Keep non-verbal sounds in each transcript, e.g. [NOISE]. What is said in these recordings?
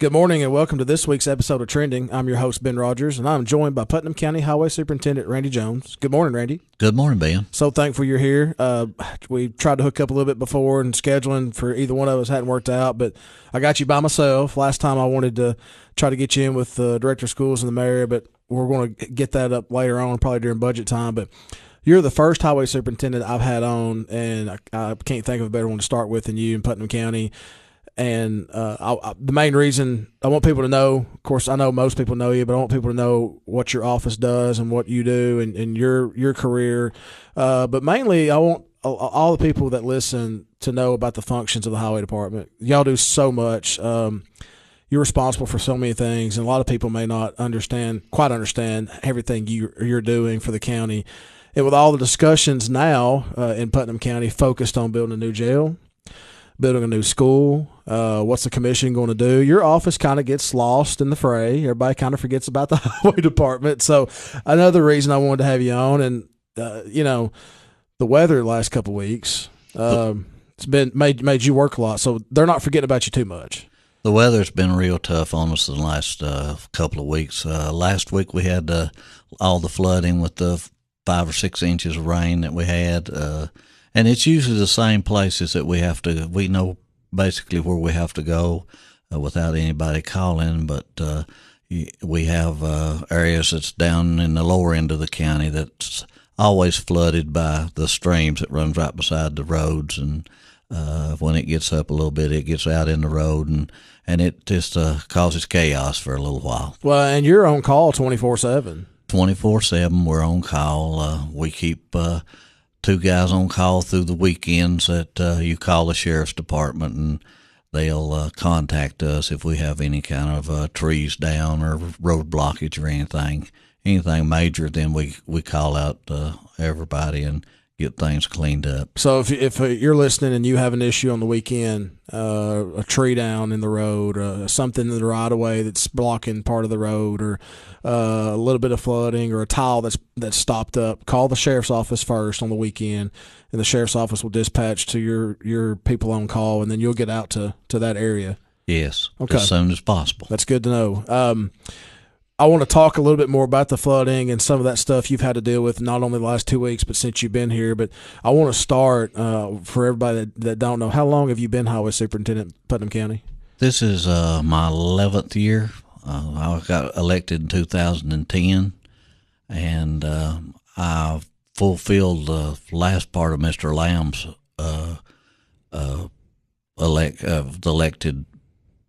Good morning and welcome to this week's episode of Trending. I'm your host, Ben Rodgers, and I'm joined by Putnam County Highway Superintendent Randy Jones. Good morning, Randy. Good morning, Ben. So thankful you're here. Uh, we tried to hook up a little bit before, and scheduling for either one of us hadn't worked out, but I got you by myself. Last time I wanted to try to get you in with the director of schools and the mayor, but we're going to get that up later on, probably during budget time. But you're the first highway superintendent I've had on, and I, I can't think of a better one to start with than you in Putnam County. And uh, I, I, the main reason I want people to know, of course, I know most people know you, but I want people to know what your office does and what you do and, and your your career. Uh, but mainly, I want all the people that listen to know about the functions of the highway department. Y'all do so much. Um, you're responsible for so many things, and a lot of people may not understand, quite understand everything you, you're doing for the county. And with all the discussions now uh, in Putnam County focused on building a new jail, building a new school. Uh, what's the commission going to do? Your office kind of gets lost in the fray. Everybody kind of forgets about the [LAUGHS] highway department. So another reason I wanted to have you on, and uh, you know, the weather the last couple weeks, um, it's been made made you work a lot. So they're not forgetting about you too much. The weather's been real tough on us in the last uh, couple of weeks. Uh, last week we had uh, all the flooding with the five or six inches of rain that we had uh, and it's usually the same places that we have to. We know basically where we have to go uh, without anybody calling, but uh, we have uh, areas that's down in the lower end of the county that's always flooded by the streams that runs right beside the roads, and uh, when it gets up a little bit, it gets out in the road and. And it just uh, causes chaos for a little while. Well, and you're on call twenty four seven. Twenty four seven, we're on call. Uh, we keep two guys on call through the weekends that uh, you call the sheriff's department and they'll uh, contact us if we have any kind of uh, trees down or road blockage or anything anything major then we we call out uh, everybody and get things cleaned up. So if if uh, you're listening and you have an issue on the weekend, uh, a tree down in the road, something in the right of way that's blocking part of the road, or uh, a little bit of flooding, or a tile that's that's stopped up, call the sheriff's office first on the weekend, and the sheriff's office will dispatch to your your people on call, and then you'll get out to to that area. Yes, okay. as soon as possible. That's good to know. Um, I want to talk a little bit more about the flooding and some of that stuff you've had to deal with not only the last two weeks, but since you've been here. But I want to start uh, for everybody that, that, don't know. How long have you been highway superintendent Putnam County? This is uh, my eleventh year. Uh, I got elected in 2010, and uh, I fulfilled the last part of Mr. Lamb's uh, uh, elect the elected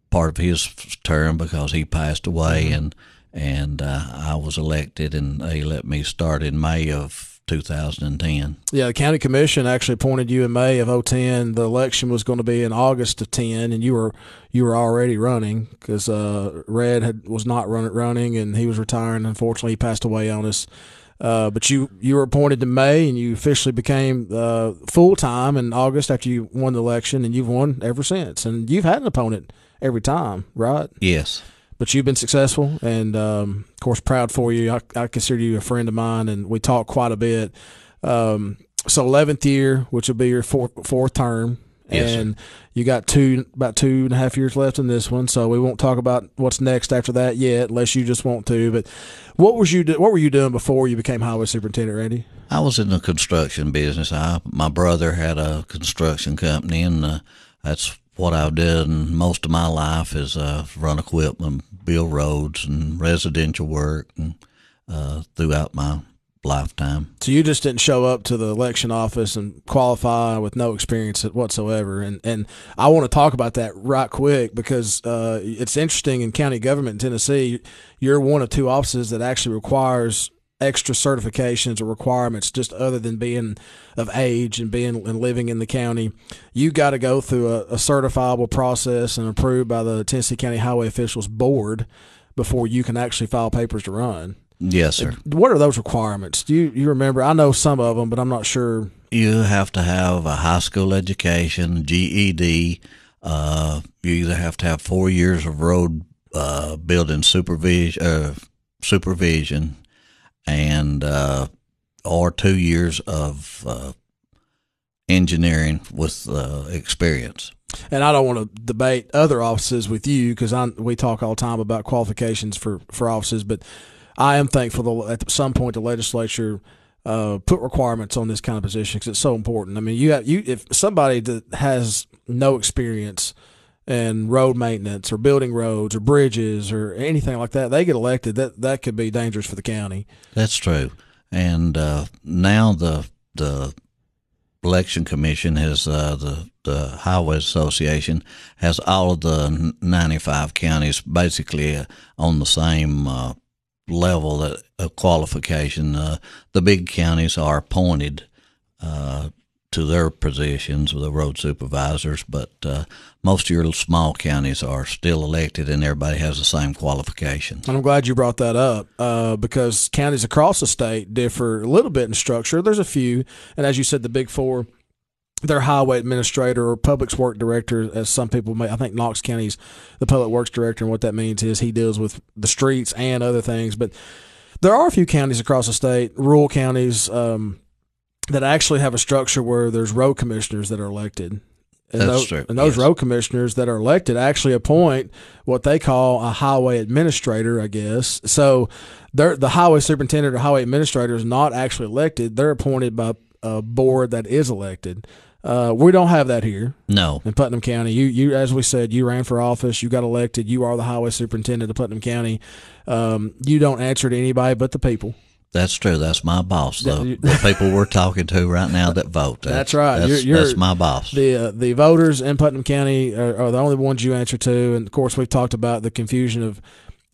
part of his term because he passed away mm-hmm. and and uh, I was elected, and they let me start in May of 2010. Yeah, the county commission actually appointed you in May of 010. The election was going to be in August of 10, and you were you were already running because uh, Red had was not run, running, and he was retiring. Unfortunately, he passed away on us. Uh, but you you were appointed in May, and you officially became uh, full time in August after you won the election, and you've won ever since. And you've had an opponent every time, right? Yes but you've been successful, and um, of course, proud for you. I, I, consider you a friend of mine, and we talk quite a bit. Um, so, eleventh year, which will be your fourth, fourth term, yes, and sir. you got two about two and a half years left in this one. So we won't talk about what's next after that yet, unless you just want to. But what was you what were you doing before you became highway superintendent, Randy? I was in the construction business. I my brother had a construction company, and uh, that's what I've done most of my life is uh, run equipment, build roads, and residential work, and uh, throughout my lifetime. So you just didn't show up to the election office and qualify with no experience whatsoever. And and I want to talk about that right quick because uh, it's interesting in county government in Tennessee. You're one of two offices that actually requires extra certifications or requirements just other than being of age and being and living in the county you got to go through a, a, certifiable process and approved by the tennessee county highway officials board before you can actually file papers to run. Yes sir. What are those requirements? Do you, you remember? I know some of them but i'm not sure. You have to have a high school education ged uh, you either have to have four years of road uh, building supervision uh, supervision and uh, or two years of uh, engineering with uh, experience. and I don't want to debate other offices with you because we talk all the time about qualifications for, for offices, but I am thankful that at some point the legislature uh, put requirements on this kind of position because it's so important. I mean, you have, you if somebody that has no experience in road maintenance or building roads or bridges or anything like that, they get elected. That that could be dangerous for the county. That's true. And uh, now the the election commission has uh, the the highway association has all of the 95 counties basically uh, on the same uh, level of qualification. Uh, the big counties are appointed uh, to their positions, with the road supervisors, but uh, most of your small counties are still elected and everybody has the same qualifications. And I'm glad you brought that up uh, because counties across the state differ a little bit in structure. There's a few, and as you said, the big four their highway administrator or public works director, as some people may. I think Knox County's the public works director, and what that means is he deals with the streets and other things. But there are a few counties across the state, rural counties, um, that actually have a structure where there's road commissioners that are elected. And That's those, true. And those yes. road commissioners that are elected actually appoint what they call a highway administrator, I guess. So the highway superintendent or highway administrator is not actually elected. They're appointed by a board that is elected. Uh, we don't have that here. No, in Putnam County, you you as we said, you ran for office, you got elected, you are the highway superintendent of Putnam County. Um, you don't answer to anybody but the people. That's true. That's my boss. The, the people we're talking to right now that vote. [LAUGHS] That's, that's right. That's, you're, you're, that's, my boss. The uh, the voters in Putnam County are, are, the only ones you answer to, and of course we've talked about the confusion of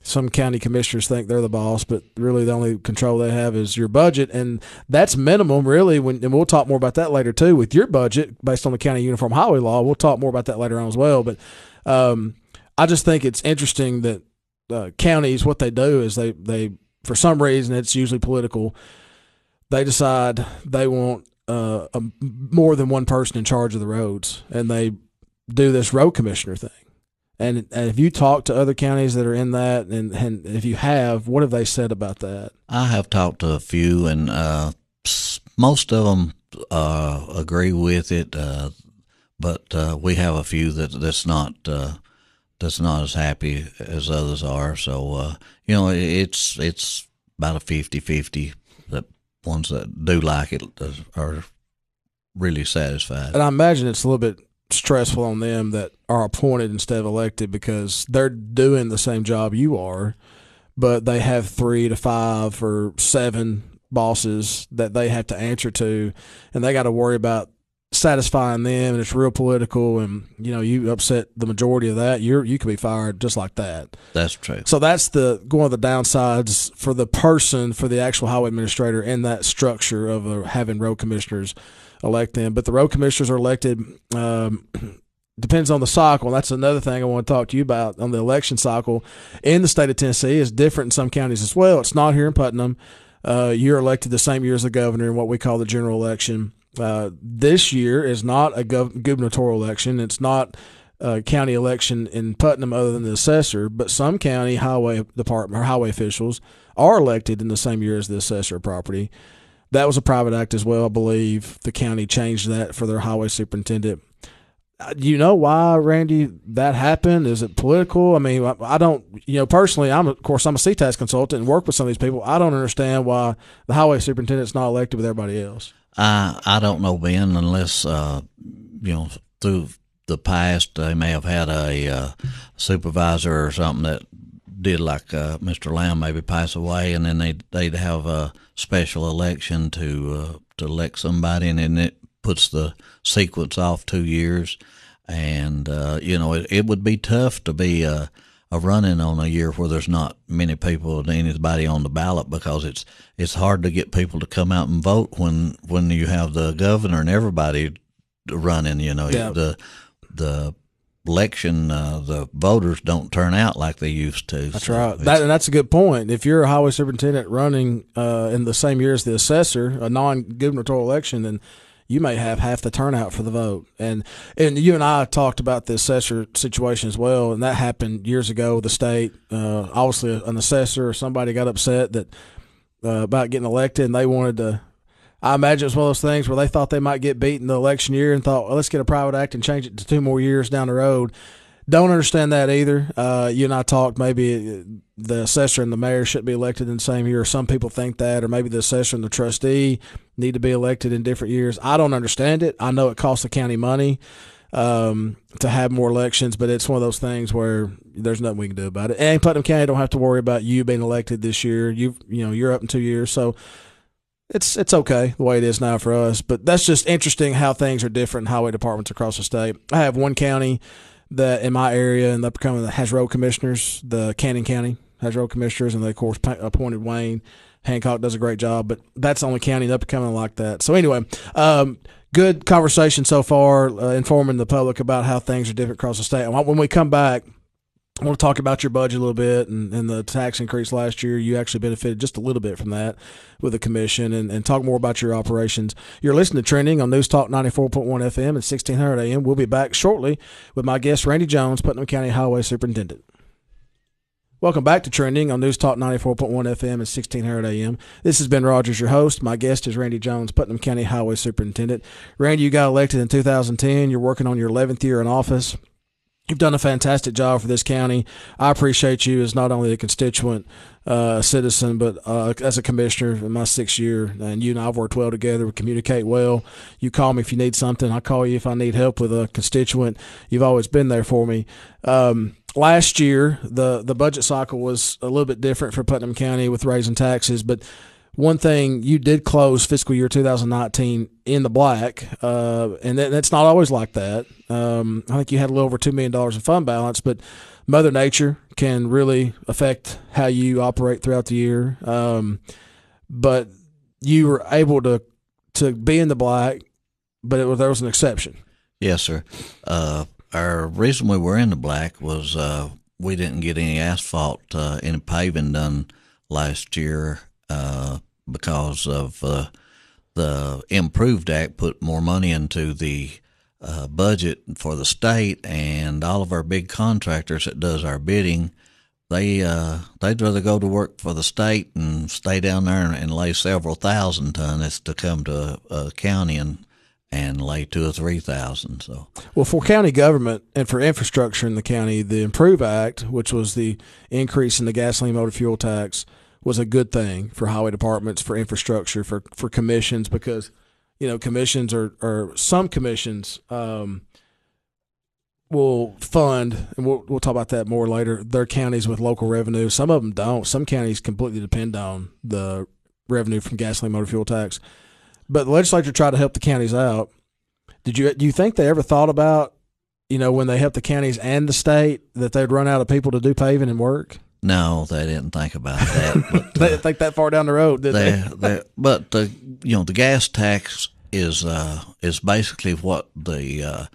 some county commissioners think they're the boss, but really the only control they have is your budget, and that's minimum, really. When and we'll talk more about that later too with your budget based on the county uniform highway law. We'll talk more about that later on as well. But um, I just think it's interesting that uh, counties what they do is they they for some reason it's usually political. They decide they want uh, a, more than one person in charge of the roads, and they do this road commissioner thing and, and if you talk to other counties that are in that, and, and if you have, what have they said about that? I have talked to a few, and uh, most of them uh, agree with it. Uh, but uh, we have a few that that's not uh, that's not as happy as others are. So uh, you know, it's it's about a 50-50 that ones that do like it are really satisfied. And I imagine it's a little bit stressful on them that are appointed instead of elected because they're doing the same job you are, but they have three to five or seven bosses that they have to answer to, and they got to worry about satisfying them and it's real political and you know you upset the majority of that you're you could be fired just like that that's true so that's the one of the downsides for the person for the actual highway administrator in that structure of uh, having road commissioners elect them. But the road commissioners are elected. Um, [CLEARS THROAT] depends on the cycle. That's another thing I want to talk to you about on the election cycle in the state of Tennessee is different in some counties as well. It's not here in Putnam. Uh, you're elected the same year as the governor in what we call the general election. Uh, this year is not a gov- gubernatorial election. It's not a county election in Putnam other than the assessor, but some county highway department or highway officials are elected in the same year as the assessor of property. That was a private act as well, I believe. The county changed that for their highway superintendent. Uh, do you know why, Randy, that happened? Is it political? I mean, I don't, you know, personally, I'm, of course, I'm a CTAS consultant and work with some of these people. I don't understand why the highway superintendent's not elected with everybody else. I, I don't know, Ben, unless, uh, you know, through the past, they may have had a uh, supervisor or something that did like uh, Mr. Lamb maybe pass away, and then they'd they'd have a special election to uh, to elect somebody, and then it puts the sequence off two years, and uh, you know it, it would be tough to be a, a running on a year where there's not many people and anybody on the ballot because it's it's hard to get people to come out and vote when when you have the governor and everybody running. You know yeah. the the election, uh, the voters don't turn out like they used to. That's so right. That, and that's a good point. If you're a highway superintendent running uh, in the same year as the assessor, a non-gubernatorial election, then you may have half the turnout for the vote. And and you and I talked about the assessor situation as well, and that happened years ago the state. Uh, obviously, an assessor or somebody got upset that uh, about getting elected, and they wanted to I imagine it's one of those things where they thought they might get beat in the election year and thought, well, let's get a private act and change it to two more years down the road. Don't understand that either. Uh, you and I talked maybe the assessor and the mayor should be elected in the same year. Some people think that, or maybe the assessor and the trustee need to be elected in different years. I don't understand it. I know it costs the county money um, to have more elections, but it's one of those things where there's nothing we can do about it. And Putnam County don't have to worry about you being elected this year. You you know you're up in two years, so it's it's okay the way it is now for us. But that's just interesting how things are different in highway departments across the state. I have one county that in my area and Upper Cumberland that has road commissioners, the Cannon County has road commissioners, and they of course appointed Wayne. Hancock does a great job, but that's the only county in Upper Cumberland like that. So anyway, um, good conversation so far, uh, informing the public about how things are different across the state. When we come back, I want to talk about your budget a little bit and, and the tax increase last year. You actually benefited just a little bit from that with the commission and, and talk more about your operations. You're listening to Trending on News Talk 94.1 FM and 1600 AM. We'll be back shortly with my guest, Randy Jones, Putnam County Highway Superintendent. Welcome back to Trending on News Talk 94.1 FM and 1600 AM. This has Ben Rodgers, your host. My guest is Randy Jones, Putnam County Highway Superintendent. Randy, you got elected in 2010. You're working on your 11th year in office. You've done a fantastic job for this county. I appreciate you as not only a constituent uh, citizen, but uh, as a commissioner in my sixth year. And you and I have worked well together. We communicate well. You call me if you need something. I call you if I need help with a constituent. You've always been there for me. Um, last year, the the budget cycle was a little bit different for Putnam County with raising taxes, but one thing you did close fiscal year 2019 in the black, uh, and that, that's not always like that. Um, I think you had a little over two million dollars in fund balance, but Mother Nature can really affect how you operate throughout the year. Um, but you were able to to be in the black, but it was, there was an exception. Yes, sir. Uh, our reason we were in the black was uh, we didn't get any asphalt, uh, any paving done last year uh, because of uh, the Improved Act put more money into the uh, budget for the state, and all of our big contractors that does our bidding, they uh, they'd rather go to work for the state and stay down there and, and lay several thousand tons to come to a, a county and and lay two or three thousand. So, well, for county government and for infrastructure in the county, the Improve Act, which was the increase in the gasoline motor fuel tax, was a good thing for highway departments, for infrastructure, for for commissions because you know commissions are or some commissions um, will fund and we'll we'll talk about that more later. Their counties with local revenue. Some of them don't. Some counties completely depend on the revenue from gasoline motor fuel tax. But the legislature tried to help the counties out. Did you do you think they ever thought about you know when they helped the counties and the state that they'd run out of people to do paving and work? No, they didn't think about [LAUGHS] that. But, they didn't think that far down the road, did they? they, they but the you know the gas tax is uh, is basically what the uh,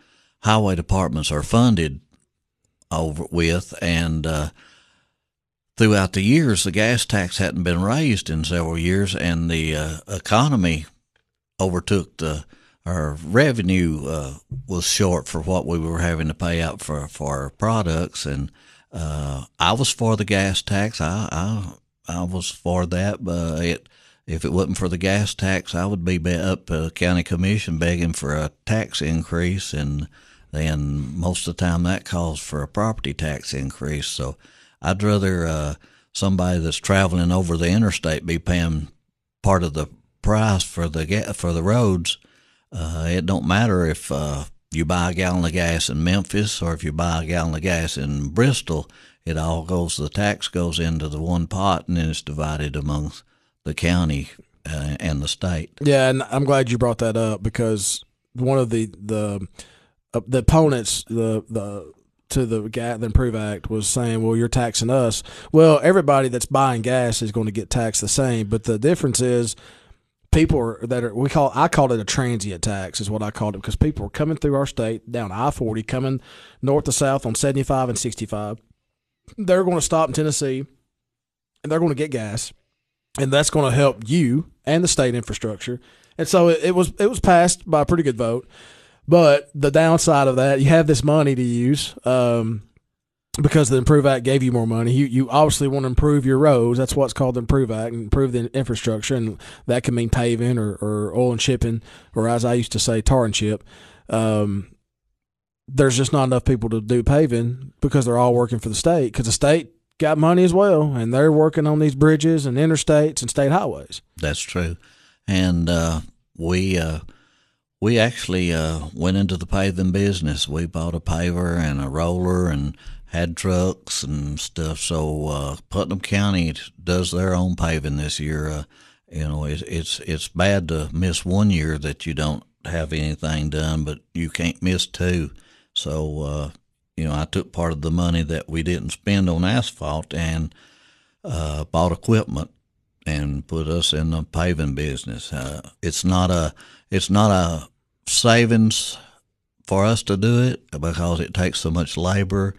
highway departments are funded over with, and uh, throughout the years, the gas tax hadn't been raised in several years, and the uh, economy overtook the our revenue uh, was short for what we were having to pay out for for our products and uh, I was for the gas tax. I I, I was for that, but it, if it wasn't for the gas tax, I would be up a county commission begging for a tax increase, and then most of the time that calls for a property tax increase. So I'd rather uh, somebody that's traveling over the interstate be paying part of the price for the for the roads. Uh, it don't matter if uh, you buy a gallon of gas in Memphis or if you buy a gallon of gas in Bristol, it all goes, the tax goes into the one pot and then it's divided amongst the county uh, and the state. Yeah, and I'm glad you brought that up because one of the the uh, the opponents the the to the the Improve Act was saying, well, you're taxing us. Well, everybody that's buying gas is going to get taxed the same, but the difference is people that are we call I called it a transient tax is what I called it because people were coming through our state down I forty coming north to south on seventy five and sixty five. They're going to stop in Tennessee, and they're going to get gas, and that's going to help you and the state infrastructure. And so it, it was it was passed by a pretty good vote. But the downside of that, you have this money to use. Um, because the Improve Act gave you more money. You you obviously want to improve your roads. That's what's called the Improve Act, and improve the infrastructure, and that can mean paving or, or oil and chipping, or as I used to say, tar and chip. Um, there's just not enough people to do paving because they're all working for the state because the state got money as well, and they're working on these bridges and interstates and state highways. That's true, and uh, we uh, we actually uh, went into the paving business. We bought a paver and a roller and had trucks and stuff. So uh, Putnam County does their own paving this year. Uh, you know, it's it's it's bad to miss one year that you don't have anything done, but you can't miss two. So uh, you know, I took part of the money that we didn't spend on asphalt and uh, bought equipment and put us in the paving business. Uh, it's not a it's not a savings for us to do it because it takes so much labor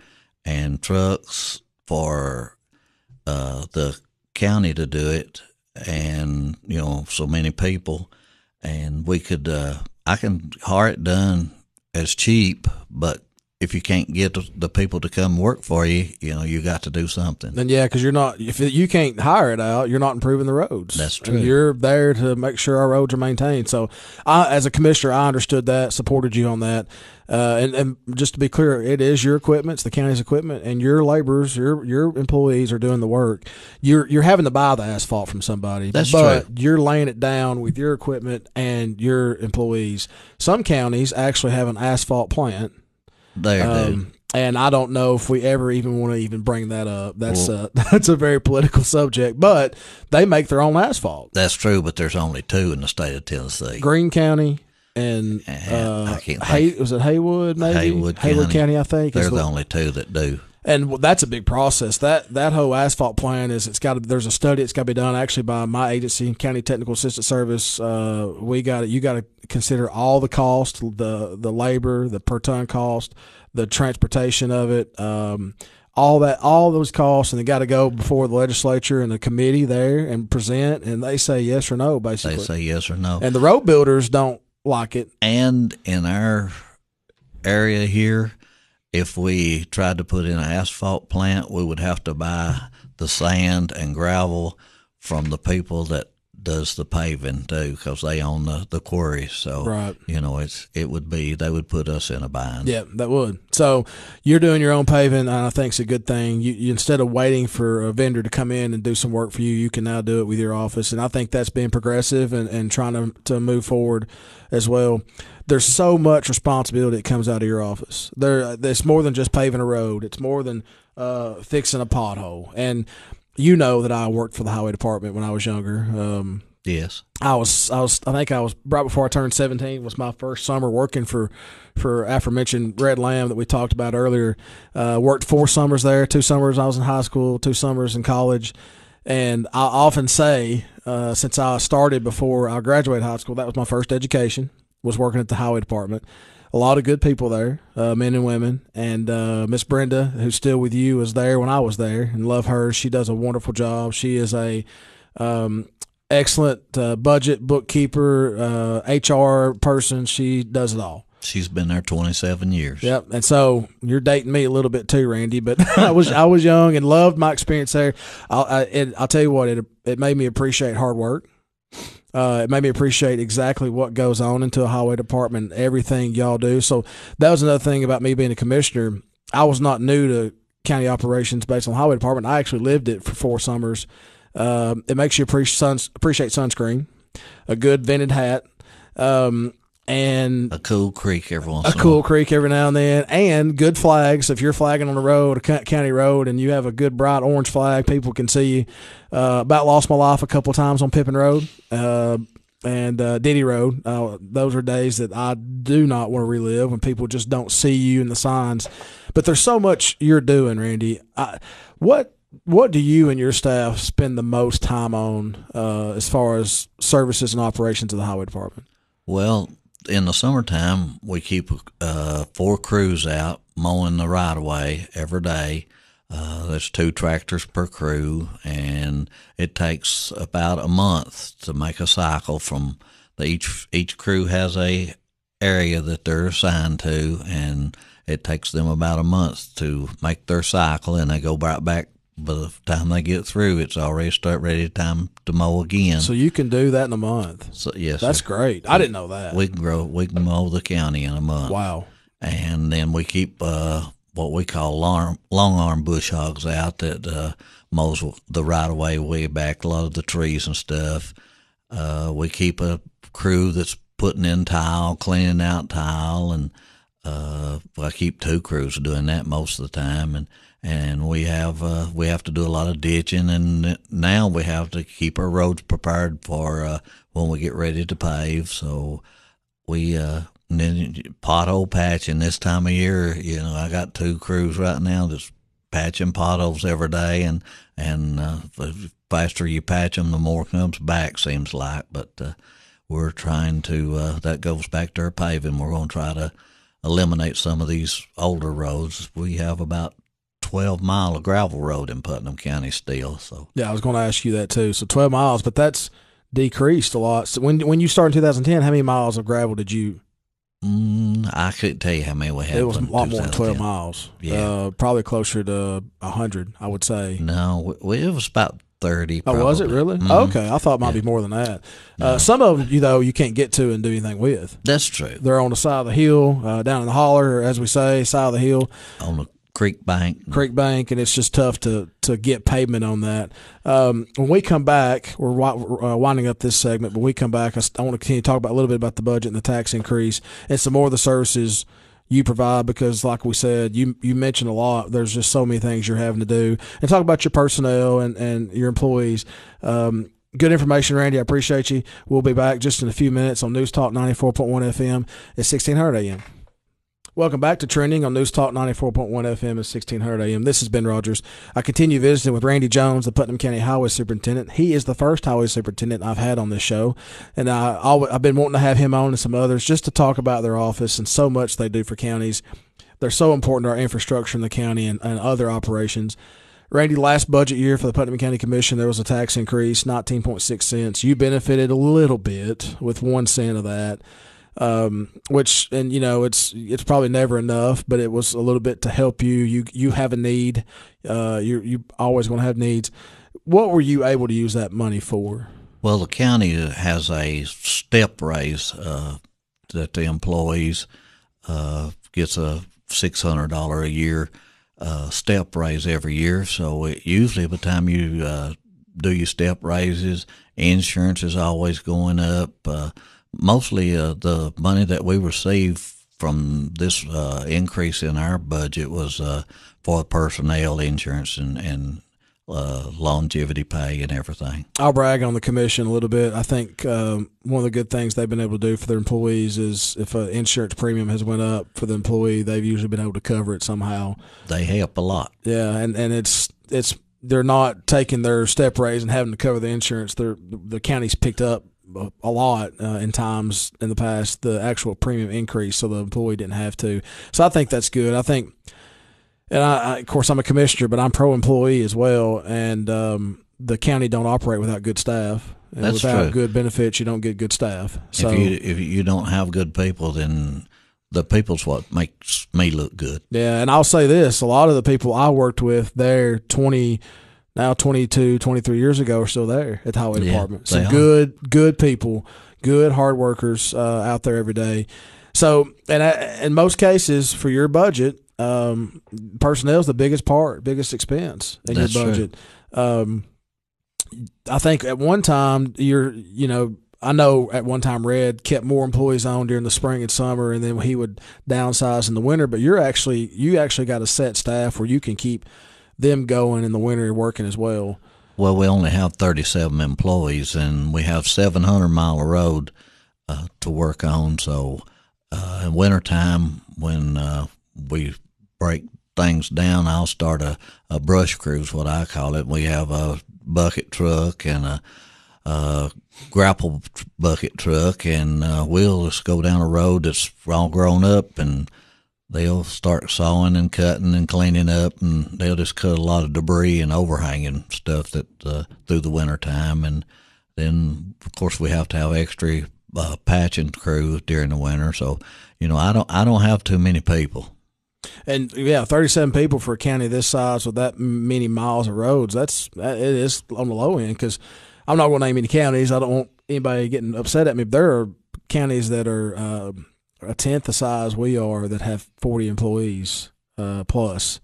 and trucks for uh, the county to do it, and you know so many people, and we could uh, I can hire it done as cheap, but if you can't get the people to come work for you, you know, you got to do something. And yeah, because you're not if you can't hire it out, you're not improving the roads. That's true. And you're there to make sure our roads are maintained. So, I, as a commissioner, I understood that, supported you on that. Uh, and, and just to be clear, it is your equipment, it's the county's equipment, and your laborers, your your employees are doing the work. You're you're having to buy the asphalt from somebody. That's but true. You're laying it down with your equipment and your employees. Some counties actually have an asphalt plant There, um, and I don't know if we ever even want to even bring that up. That's uh, [LAUGHS] that's a very political subject, but they make their own asphalt. That's true, but there's only two in the state of Tennessee. Greene County and Uh, uh, I can't Hay, was it Haywood? Maybe Haywood County. County. I think. They're the the- only two that do. And that's a big process. That that whole asphalt plan is it's got to. There's a study. It's got to be done actually by my agency, County Technical Assistance Service. Uh, we got. You got to consider all the cost, the the labor, the per ton cost, the transportation of it. Um, all that, all those costs, and they got to go before the legislature and the committee there and present, and they say yes or no, basically. They say yes or no. and the road builders don't like it. And in our area here, if we tried to put in an asphalt plant, we would have to buy the sand and gravel from the people that does the paving too, because they own the the quarries. So Right. you know, it's it would be they would put us in a bind. Yeah, that would. So you're doing your own paving, and I think it's a good thing. You, you instead of waiting for a vendor to come in and do some work for you, you can now do it with your office, and I think that's being progressive and, and trying to to move forward as well. There's so much responsibility that comes out of your office. There, it's more than just paving a road. It's more than uh, fixing a pothole. And you know that I worked for the highway department when I was younger. Um, Yes. I was, I was, I think I was right before I turned 17 was my first summer working for, for aforementioned Red Lamb that we talked about earlier. Uh, worked four summers there, two summers I was in high school, two summers in college. And I often say, uh, since I started before I graduated high school, that was my first education, was working at the highway department. A lot of good people there, uh, men and women. And uh, Miss Brenda, who's still with you, was there when I was there and love her. She does a wonderful job. She is a um, excellent uh, budget bookkeeper, uh, HR person. She does it all. She's been there 27 years. Yep. And so you're dating me a little bit too, Randy. But [LAUGHS] I was I was young and loved my experience there. I'll, I, it, I'll tell you what it it made me appreciate hard work. Uh, it made me appreciate exactly what goes on into a highway department, everything y'all do. So that was another thing about me being a commissioner. I was not new to county operations based on highway department. I actually lived it for four summers. Um, it makes you appreciate, appreciate sunscreen, a good vented hat, um, and A cool creek every once a cool creek every now and then, and good flags. If you're flagging on the road, a county road, and you have a good bright orange flag, people can see you. Uh, about lost my life a couple times on Pippin Road uh, and uh, Diddy Road. Uh, those are days that I do not want to relive when people just don't see you in the signs. But there's so much you're doing, Randy. I, what what do you and your staff spend the most time on uh, as far as services and operations of the highway department? Well, in the summertime, we keep uh, four crews out mowing the right of way every day. Uh, there's two tractors per crew, and it takes about a month to make a cycle from the, each each crew has a area that they're assigned to, and it takes them about a month to make their cycle, and they go right back. By the time they get through, it's already start ready time to mow again. So you can do that in a month. So yes, That's sir. great. I didn't know that. we can grow. We can mow the county in a month. Wow. and then we keep uh, what we call long, long arm bush hogs out that uh, mows the right of way way back, a lot of the trees and stuff. Uh, we keep a crew that's putting in tile, cleaning out tile, and uh, I keep two crews doing that most of the time, and and we have uh, we have to do a lot of ditching, and now we have to keep our roads prepared for uh, when we get ready to pave. So we uh pothole patching this time of year you know i got two crews right now that's patching potholes every day and and uh, the faster you patch them the more comes back seems like. But uh, we're trying to uh, that goes back to our paving. We're going to try to eliminate some of these older roads. We have about 12 mile of gravel road in putnam county still so Yeah, I was going to ask you that too. So 12 miles, but that's decreased a lot. So when when you started in 2010, how many miles of gravel did you? mm, i couldn't tell you how many we had It was a lot more than 12 miles. Yeah. Uh, probably closer to 100, I would say. No, we, it was about thirty. Oh, was it probably. really? Mhm. Okay, I thought it might Yeah. be more than that. No. Uh, some of them, you know, you can't get to and do anything with. That's true. They're on the side of the hill, uh, down in the holler, as we say, side of the hill, On the creek bank. creek bank, and it's just tough to to get pavement on that. Um, when we come back, we're uh, winding up this segment, but we come back. I want to continue to talk about a little bit about the budget and the tax increase, and some more of the services you provide because, like we said, you you mentioned a lot. There's just so many things you're having to do, and talk about your personnel and and your employees. Um, Good information, Randy. I appreciate you. We'll be back just in a few minutes on News Talk 94.1 FM at 1600 AM. Welcome back to Trending on News Talk 94.1 FM and 1600 AM. This is Ben Rodgers. I continue visiting with Randy Jones, the Putnam County Highway Superintendent. He is the first highway superintendent I've had on this show, and I, I've been wanting to have him on and some others just to talk about their office and so much they do for counties. They're so important to our infrastructure in the county and, and other operations. Randy, last budget year for the Putnam County Commission, there was a tax increase, 19.6 cents. You benefited a little bit with one cent of that um, which and you know it's it's probably never enough, but it was a little bit to help you. You you have a need. Uh, you you always going to have needs. What were you able to use that money for? Well, the county has a step raise uh, that the employees uh, gets a six hundred dollar a year uh, step raise every year. So it, usually, by the time you uh, do your step raises, insurance is always going up. Mostly, uh, the money that we receive from this uh, increase in our budget was uh, for personnel insurance and and uh, longevity pay and everything. I'll brag on the commission a little bit. I think um, one of the good things they've been able to do for their employees is if an insurance premium has went up for the employee, they've usually been able to cover it somehow. They help a lot. Yeah, and and it's it's they're not taking their step raise and having to cover the insurance. They're the county's picked up a, lot uh, in times in the past the actual premium increase, so the employee didn't have to. So I think that's good. I think, and I, I of course I'm a commissioner, but I'm pro employee as well, and um, the county don't operate without good staff. And That's without true. good benefits, you don't get good staff. So if you if you don't have good people, then the people's what makes me look good. Yeah, and I'll say this: a lot of the people I worked with there, twenty now 22, 23 years ago, are still there at the highway Yeah, department. Some are. good, good people, good hard workers uh, out there every day. So, and I, in most cases, for your budget, um, personnel is the biggest part, biggest expense in That's your budget. Um, I think at one time you're, you know, I know at one time Red kept more employees on during the spring and summer, and then he would downsize in the winter. But you're actually you actually got a set staff where you can keep them going in the winter working as well. Well, we only have 37 employees, and we have 700 mile of road uh, to work on. So, uh, in wintertime, when uh, we break things down, I'll start a, a brush cruise, what I call it. We have a bucket truck and a, a grapple bucket truck, and uh, we'll just go down a road that's all grown up and they'll start sawing and cutting and cleaning up and they'll just cut a lot of debris and overhanging stuff that uh, through the winter time and then of course we have to have extra uh, patching crew during the winter. So, you know, I don't I don't have too many people. And yeah, thirty-seven people for a county this size with that many miles of roads. That's that, it is on the low end because I'm not going to name any counties. I don't want anybody getting upset at me. But there are counties that are uh, a tenth the size we are that have 40 employees uh, plus.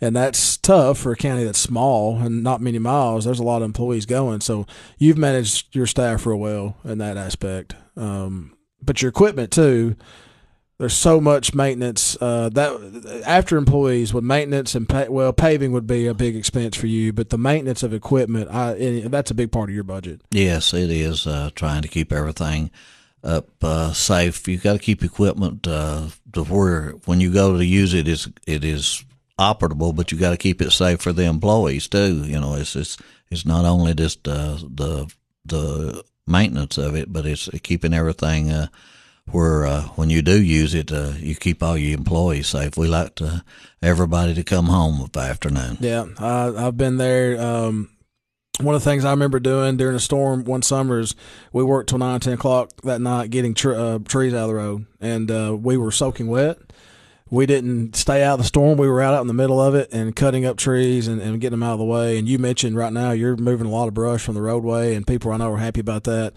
And that's tough for a county that's small and not many miles. There's a lot of employees going. So you've managed your staff real well in that aspect. Um, but your equipment too, there's so much maintenance uh, that after employees with maintenance and pay, well paving would be a big expense for you but the maintenance of equipment I, that's a big part of your budget yes it is uh, trying to keep everything up uh, safe you got to keep equipment uh, to where when you go to use it is it is operable but you got to keep it safe for the employees too you know it's it's, it's not only just uh, the the maintenance of it but it's keeping everything uh, where uh, when you do use it, uh, you keep all your employees safe. We like to everybody to come home by afternoon. Yeah, I, I've been there. Um, one of the things I remember doing during a storm one summer is we worked till nine, ten o'clock that night getting tr- uh, trees out of the road, and uh, we were soaking wet. We didn't stay out of the storm. We were out, out in the middle of it and cutting up trees and, and getting them out of the way. And you mentioned right now you're moving a lot of brush from the roadway, and people I know are happy about that.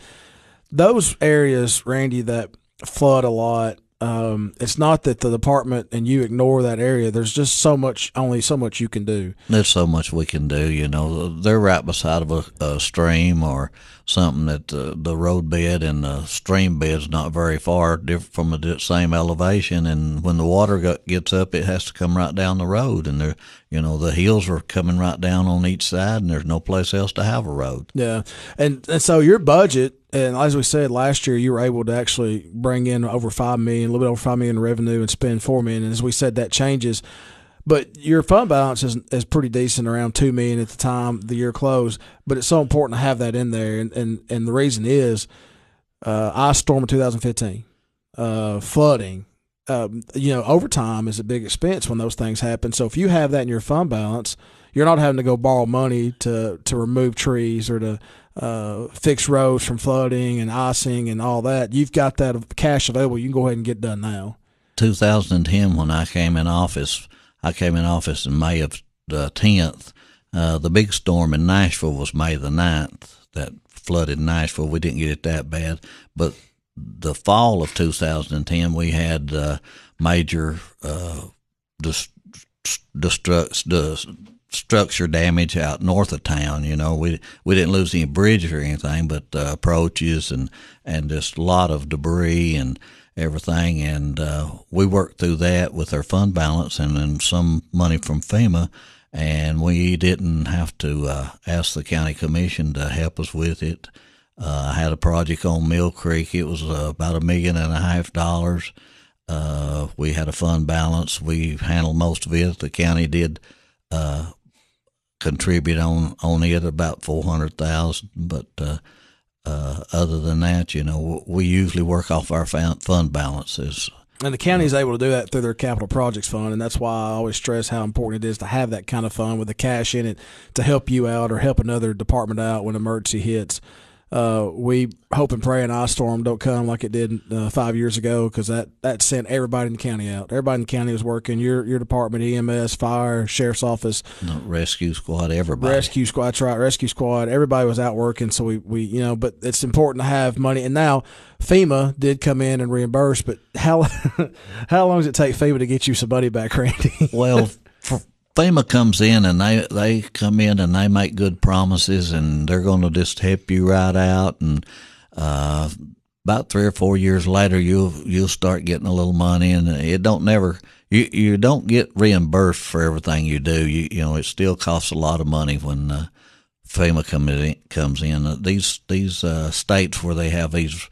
Those areas, Randy, that flood a lot. Um, it's not that the department and you ignore that area. There's just so much, only so much you can do. There's so much we can do. You know, they're right beside of a, a stream or something that uh, the road bed and the stream bed's not very far different from the same elevation. And when the water gets up, it has to come right down the road. And there, you know, the hills are coming right down on each side, and there's no place else to have a road. Yeah, and and so your budget and as we said last year, you were able to actually bring in over five million, a little bit over five million in revenue, and spend four million. And as we said, that changes. But your fund balance is, is pretty decent, around two million at the time the year closed. But it's so important to have that in there, and and, and the reason is, uh, ice storm in 2015, uh, flooding. Um, you know, overtime is a big expense when those things happen. So if you have that in your fund balance, you're not having to go borrow money to to remove trees or to uh, fix roads from flooding and icing and all that. You've got that cash available. You can go ahead and get done now. 2010, when I came in office, I came in office in May of the 10th. Uh, the big storm in Nashville was May the 9th that flooded Nashville. We didn't get it that bad, but the fall of 2010, we had uh, major uh, dest- destruct, structure damage out north of town. You know, we we didn't lose any bridges or anything, but uh, approaches and and just a lot of debris and everything. And uh, we worked through that with our fund balance and then some money from FEMA. And we didn't have to uh, ask the county commission to help us with it. Uh, I had a project on Mill Creek. It was uh, about a million and a half dollars. Uh, we had a fund balance. We handled most of it. The county did uh, contribute on on it about four hundred thousand. But uh, other than that, you know, we usually work off our fund balances. And the county is able to do that through their capital projects fund, and that's why I always stress how important it is to have that kind of fund with the cash in it to help you out or help another department out when emergency hits uh, we hope and pray an ice storm don't come like it did uh, five years ago because that, that sent everybody in the county out. Everybody in the county was working. Your your department, EMS, fire, sheriff's office, no, rescue squad, everybody. Rescue squad, that's right. Rescue squad. Everybody was out working. So we, we you know, but it's important to have money. And now FEMA did come in and reimburse, but how [LAUGHS] how long does it take FEMA to get you some money back, Randy? well. [LAUGHS] For, FEMA comes in and they they come in and they make good promises and they're going to just help you right out and uh, about three or four years later you'll you'll start getting a little money and it don't never you you don't get reimbursed for everything you do. You you know it still costs a lot of money when uh, FEMA come in, comes in. These these uh, states where they have these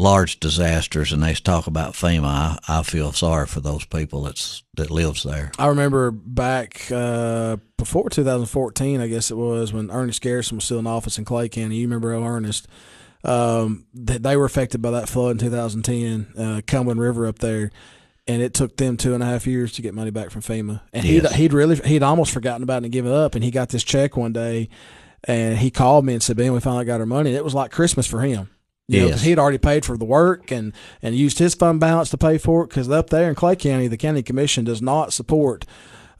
large disasters and they talk about FEMA, I, I feel sorry for those people that's that lives there. I remember back uh, before 2014, I guess it was when Ernest Garrison was still in office in Clay County. You remember Ernest? Um, they were affected by that flood in 2010, uh, Cumberland River up there, and it took them two and a half years to get money back from FEMA. And yes. he'd he'd really he'd almost forgotten about it and given up. And he got this check one day, and he called me and said, "Ben, we finally got our money." And it was like Christmas for him You know, he'd already paid for the work and, and used his fund balance to pay for it. Because up there in Clay County, the county commission does not support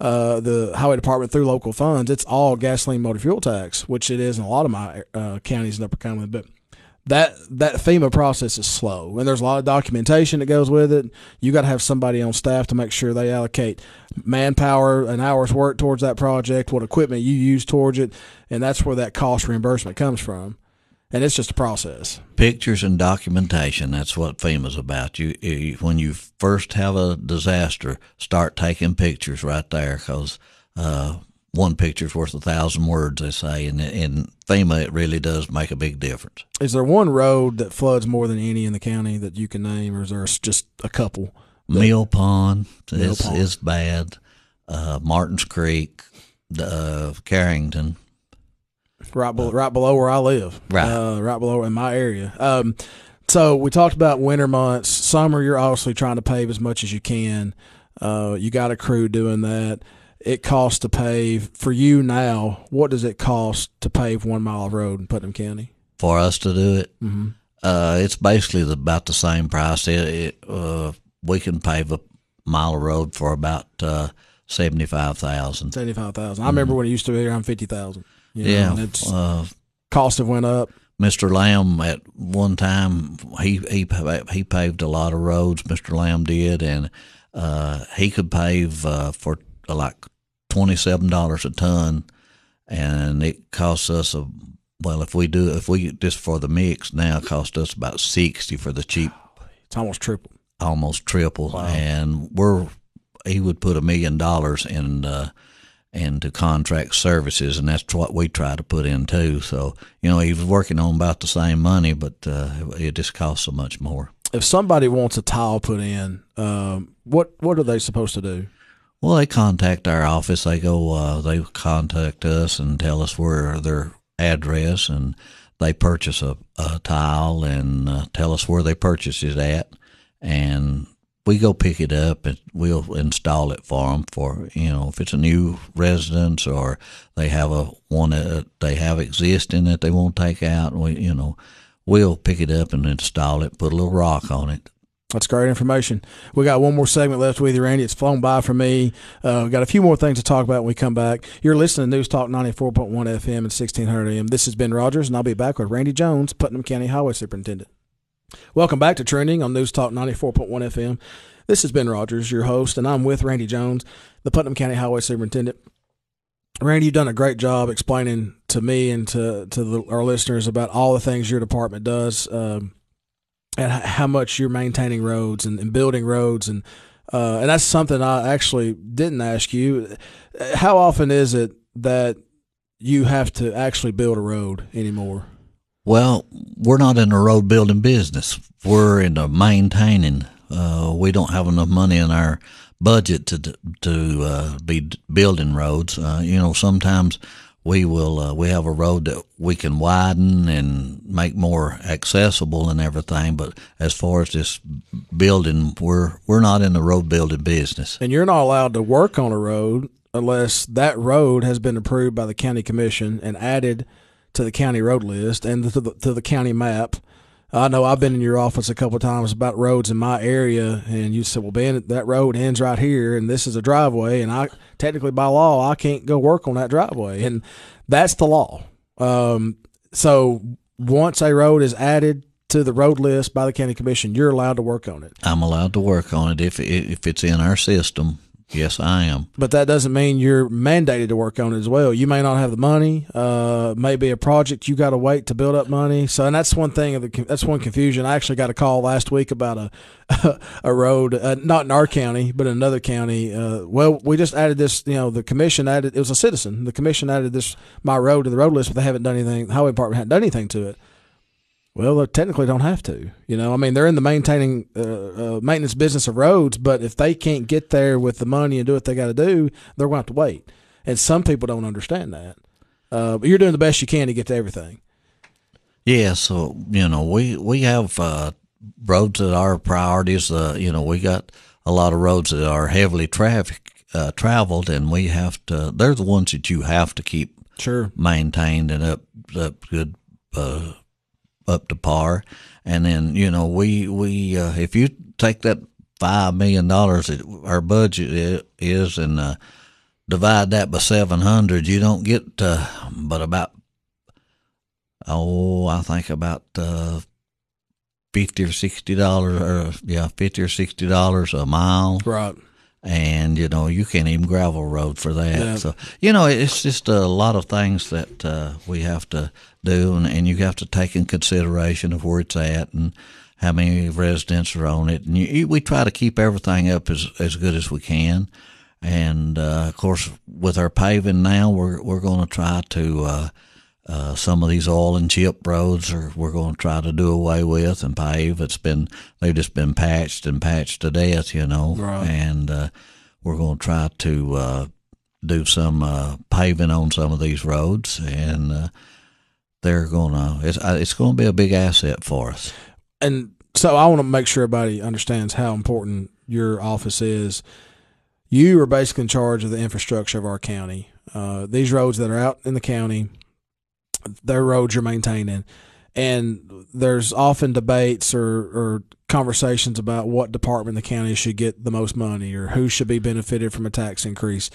uh, the highway department through local funds. It's all gasoline motor fuel tax, which it is in a lot of my uh, counties in Upper Cumberland. But that that FEMA process is slow, and there's a lot of documentation that goes with it. You got to have somebody on staff to make sure they allocate manpower, an hour's work towards that project, what equipment you use towards it, and that's where that cost reimbursement comes from. And it's just a process. pictures and documentation. That's what FEMA's about. You, you when you first have a disaster, start taking pictures right there because uh, one picture's worth a thousand words. They say, and in FEMA, it really does make a big difference. Is there one road that floods more than any in the county that you can name, or is there just a couple? Mill Pond Mill is Pond. is bad. Uh, Martins Creek, uh, Carrington. Right below, right below where I live. Right. Uh, right below in my area. Um, so we talked about winter months. Summer, you're obviously trying to pave as much as you can. Uh, you got a crew doing that. It costs to pave for you now. What does it cost to pave one mile of road in Putnam County? For us to do it, Mm-hmm. uh, it's basically the, about the same price. It, it, uh, we can pave a mile of road for about uh, seventy five thousand. Seventy five thousand. I remember when it used to be around fifty thousand. Yeah, and it's uh, costs have went up. Mr. Lamb at one time he he he paved a lot of roads. Mr. Lamb did, and uh, he could pave uh, for uh, like twenty seven dollars a ton, and it costs us a well if we do if we just for the mix now it costs us about sixty for the cheap, It's almost triple. almost triple, Wow. and we're he would put a million dollars in. Uh, into contract services, and that's what we try to put in too. So, you know, he was working on about the same money, but uh, it just costs so much more. If somebody wants a tile put in, um, what what are they supposed to do? Well, they contact our office. They go, uh, they contact us and tell us where their address, and they purchase a, a tile and uh, tell us where they purchased it at, and we go pick it up and we'll install it for them. For you know, if it's a new residence or they have a one that they have existing that they won't take out, we you know, we'll pick it up and install it, put a little rock on it, That's great information. We got one more segment left with you, Randy. It's flown by for me. Uh, got a few more things to talk about when we come back. You're listening to News Talk 94.1 FM and 1600 AM. This is Ben Rodgers, and I'll be back with Randy Jones, Putnam County Highway Superintendent. Welcome back to Trending on News Talk 94.1 FM. This is Ben Rodgers, your host, and I'm with Randy Jones, the Putnam County Highway Superintendent. Randy, you've done a great job explaining to me and to to the, our listeners about all the things your department does. Um, and how much you're maintaining roads and, and building roads and uh, and that's something I actually didn't ask you. How often is it that you have to actually build a road anymore? Well, we're not in the road building business. We're in the maintaining. Uh, we don't have enough money in our budget to to uh, be building roads. Uh, you know, sometimes we will uh, we have a road that we can widen and make more accessible and everything. But as far as this building, we're we're not in the road building business. And you're not allowed to work on a road unless that road has been approved by the county commission and added to the county road list and to the, to the county map. I know I've been in your office a couple of times about roads in my area, and you said, "Well, Ben, that road ends right here, and this is a driveway, and I technically by law I can't go work on that driveway, and that's the law." Um, so once a road is added to the road list by the county commission, you're allowed to work on it. I'm allowed to work on it if if it's in our system. Yes, I am. but that doesn't mean you're mandated to work on it as well. You may not have the money. Uh, maybe a project you got to wait to build up money. So, and that's one thing of the that's one confusion. I actually got a call last week about a [LAUGHS] a road, uh, not in our county, but in another county. Uh, well, we just added this. You know, the commission added. It was a citizen. The commission added this my road to the road list, but they haven't done anything. The highway department hadn't done anything to it. Well, they technically don't have to. You know, I mean, they're in the maintaining uh, uh, maintenance business of roads, but if they can't get there with the money and do what they got to do, they're going to have to wait. And some people don't understand that. Uh, but you're doing the best you can to get to everything. Yeah, so you know we we have uh, roads that are priorities. Uh, you know we got a lot of roads that are heavily traffic uh, traveled, and we have to. They're the ones that you have to keep Sure. maintained and up up good uh, up to par. And then you know we we uh, if you take that five million dollars that our budget is and uh, divide that by seven hundred, you don't get uh, but about oh I think about uh, fifty or sixty dollars or yeah fifty or sixty dollars a mile. Right and you know you can't even gravel road for that. Yeah. So you know it's just a lot of things that uh, we have to do, and, and, you have to take in consideration of where it's at and how many residents are on it. And you, you, we try to keep everything up as as good as we can. And uh, of course, with our paving now, we're we're going to try to. Uh, uh, some of these oil and chip roads are we're going to try to do away with and pave. It's been they've just been patched and patched to death, you know, right. and uh, we're going to try to uh, do some uh, paving on some of these roads, and uh, they're going to it's uh, it's going to be a big asset for us. And so I want to make sure everybody understands how important your office is. You are basically in charge of the infrastructure of our county. these roads that are out in the county their roads you're maintaining. And there's often debates or, or conversations about what department in the county should get the most money or who should be benefited from a tax increase.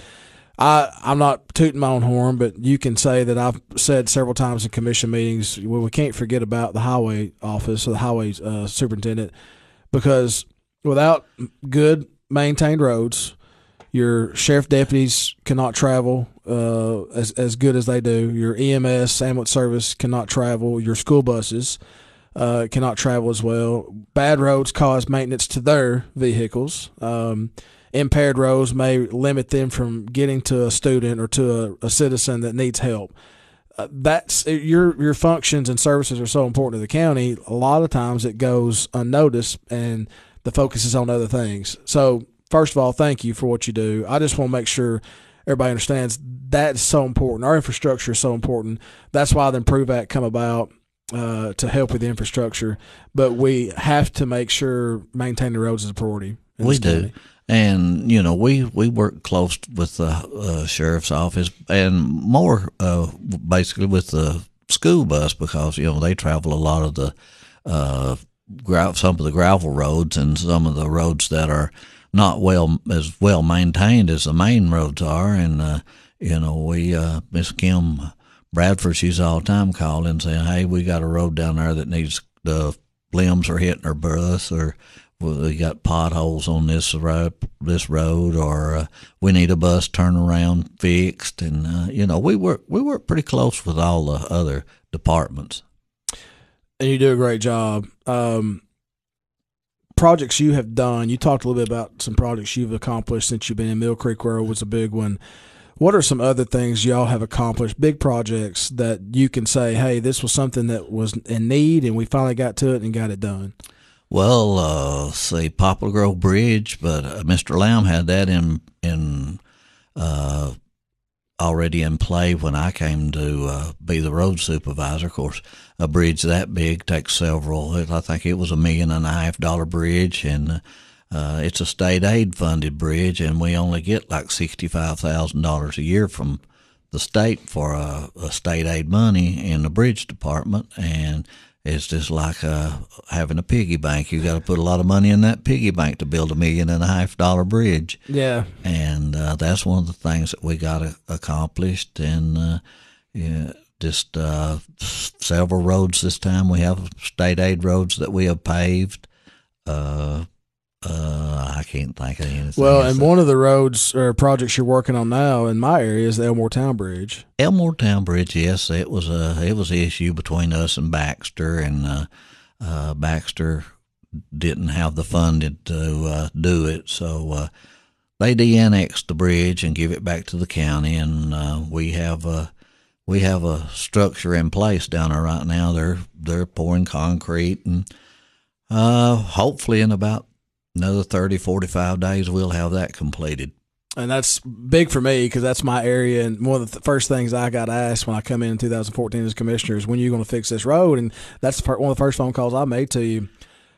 I, I'm not tooting my own horn, but you can say that I've said several times in commission meetings, well, we can't forget about the highway office or the highway uh, superintendent because without good maintained roads, your sheriff deputies cannot travel uh, as as good as they do. Your EMS ambulance service cannot travel. Your school buses uh, cannot travel as well. Bad roads cause maintenance to their vehicles. Um, impaired roads may limit them from getting to a student or to a, a citizen that needs help. Uh, that's your your functions and services are so important to the county. A lot of times it goes unnoticed, and the focus is on other things. So first of all, thank you for what you do. I just want to make sure everybody understands that is so important. Our infrastructure is so important. That's why the Improve Act come about uh, to help with the infrastructure. But we have to make sure maintaining the roads is a priority. We do. And you know we, we work close with the uh, sheriff's office and more uh, basically with the school bus because you know they travel a lot of the uh, some of the gravel roads and some of the roads that are not well as well maintained as the main roads are. And uh, you know, we uh, Miss Kim Bradford, she's all the time calling saying, "Hey, we got a road down there that needs the limbs are hitting our bus, or we got potholes on this road, this road, or uh, we need a bus turnaround fixed." And uh, you know, we work we work pretty close with all the other departments. And you do a great job. Um, projects you have done. You talked a little bit about some projects you've accomplished since you've been in Mill Creek Road was a big one. What are some other things y'all have accomplished, big projects that you can say, hey, this was something that was in need and we finally got to it and got it done? Well, uh, say Poplar Grove Bridge, but uh, Mr. Lamb had that in in uh, already in play when I came to uh, be the road supervisor. Of course, a bridge that big takes several. I think it was a million and a half dollar bridge, and uh, it's a state aid funded bridge, and we only get like sixty five thousand dollars a year from the state for a, a state aid money in the bridge department, and it's just like uh, having a piggy bank. You got to put a lot of money in that piggy bank to build a million and a half dollar bridge. Yeah, and uh, that's one of the things that we got accomplished. And uh, yeah, just uh, several roads this time. We have state aid roads that we have paved. Uh, uh, I can't think of anything. Well, and one of the roads or projects you're working on now in my area is the Elmore Town Bridge. Elmore Town Bridge, yes, it was a it was an issue between us and Baxter, and uh, uh, Baxter didn't have the funding to uh, do it, so uh, they de-annexed the bridge and give it back to the county, and uh, we have a we have a structure in place down there right now. They're they're pouring concrete and. Uh, hopefully in about another 30, 45 days, we'll have that completed. And that's big for me because that's my area. And one of the first things I got asked when I come in in 2014 as commissioner is when are you going to fix this road? And that's one of the first phone calls I made to you.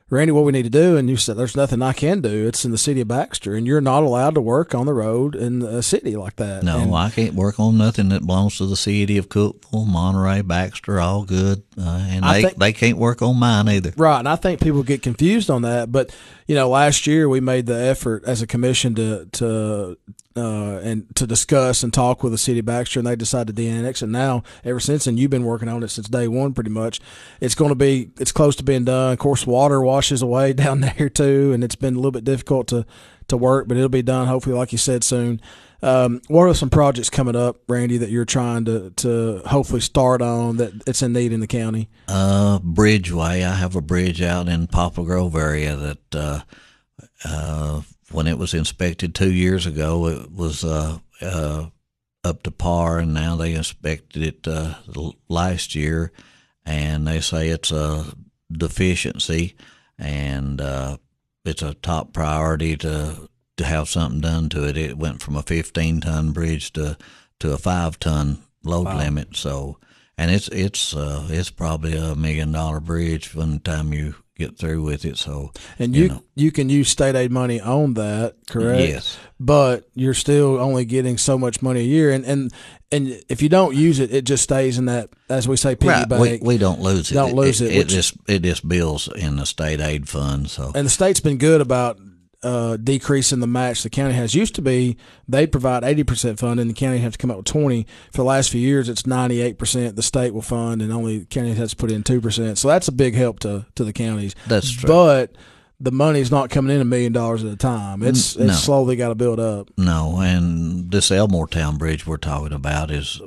Randy, what we need to do, and you said there's nothing I can do. It's in the city of Baxter, and you're not allowed to work on the road in a city like that. No, and, I can't work on nothing that belongs to the city of Cookeville, Monterey, Baxter, all good, uh, and I they think- they can't work on mine either. Right, and I think people get confused on that. But you know, last year we made the effort as a commission to to uh, and to discuss and talk with the city of Baxter, and they decided to de-annex. And now, ever since, and you've been working on it since day one, pretty much. It's going to be it's close to being done. Of course, water washes away [LAUGHS] down there too, and it's been a little bit difficult to to work, but it'll be done hopefully, like you said, soon. Um, what are some projects coming up, Randy, that you're trying to to hopefully start on that it's in need in the county? Uh, Bridgeway. I have a bridge out in Poplar Grove area that uh, uh, when it was inspected two years ago, it was uh, uh, up to par, and now they inspected it uh, last year, and they say it's a deficiency, and uh, it's a top priority to to have something done to it. It went from a 15 ton bridge to to a five ton load Wow. limit, so and it's it's uh, it's probably a million dollar bridge when the time you get through with it. So And you you know. you can use state aid money on that, correct? yes, But you're still only getting so much money a year, and and and if you don't use it, it just stays in that, as we say, piggy right. We, bank. we don't lose it. Don't lose it, It, which- just it just bills in the state aid fund. So and the state's been good about uh, decreasing the match the county has. Used to be they provide eighty percent funding, the county has to come up with twenty. For the last few years, it's ninety eight percent the state will fund, and only the county has to put in two percent. So that's a big help to to the counties. that's true. But the money's not coming in a million dollars at a time. It's N- no. slowly got to build up. No, and this Elmore Town Bridge we're talking about is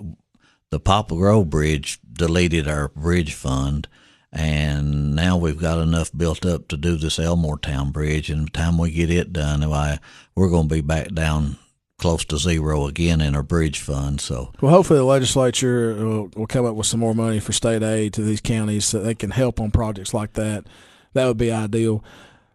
the Poplar Grove Bridge deleted our bridge fund, and now we've got enough built up to do this Elmore Town Bridge. And the time we get it done, why we're going to be back down close to zero again in our bridge fund. So Well, hopefully the legislature will, will come up with some more money for state aid to these counties so they can help on projects like that. That would be ideal.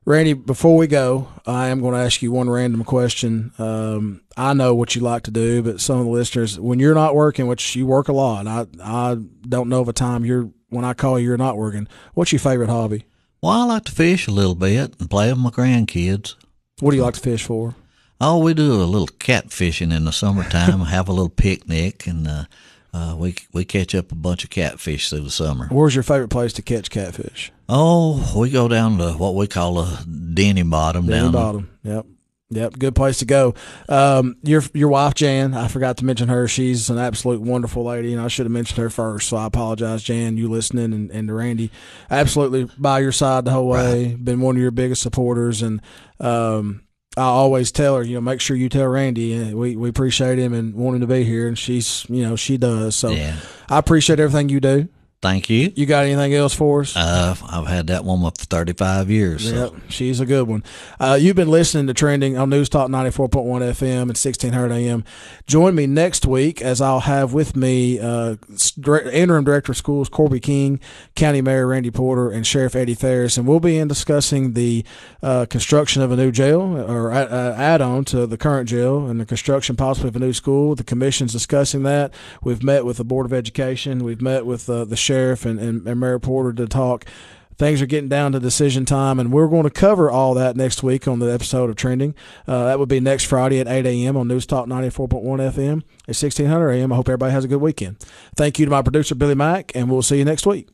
Randy, before we go, I am going to ask you one random question. Um, I know what you like to do, but some of the listeners, when you're not working, which you work a lot, I I don't know of a time you're when I call you, you're not working. What's your favorite hobby? well, I like to fish a little bit and play with my grandkids. What do you like to fish for? Oh, we do a little cat fishing in the summertime. have a little picnic, and uh, uh, we we catch up a bunch of catfish through the summer. Where's your favorite place to catch catfish? Oh, we go down to what we call a Denny Bottom Down down bottom. Yep. Yep. Good place to go. Um, your your wife Jan, I forgot to mention her. She's an absolute wonderful lady, and I should have mentioned her first. So I apologize, Jan. You listening, and, and to Randy, absolutely by your side the whole way. Been one of your biggest supporters, and um, I always tell her, you know, make sure you tell Randy. uh, We we appreciate him and want him to be here, and she's you know she does. So Yeah. I appreciate everything you do. Thank you. You got anything else for us? Uh, I've had that woman for 35 years. So. Yep, she's a good one. Uh, you've been listening to Trending on News Talk 94.1 FM and 1600 AM. Join me next week as I'll have with me uh, Interim Director of Schools Corby King, County Mayor Randy Porter, and Sheriff Eddie Farris. And we'll be in discussing the uh, construction of a new jail or uh, add on to the current jail and the construction possibly of a new school. The Commission's discussing that. We've met with the Board of Education, we've met with uh, the Sheriff and, and, and Mayor Porter to talk things are getting down to decision time, and we're going to cover all that next week on the episode of Trending. Uh, that would be next Friday at 8 a.m. on News Talk 94.1 FM at 1600 a.m. I hope everybody has a good weekend. Thank you to my producer, Billy Mack, and we'll see you next week.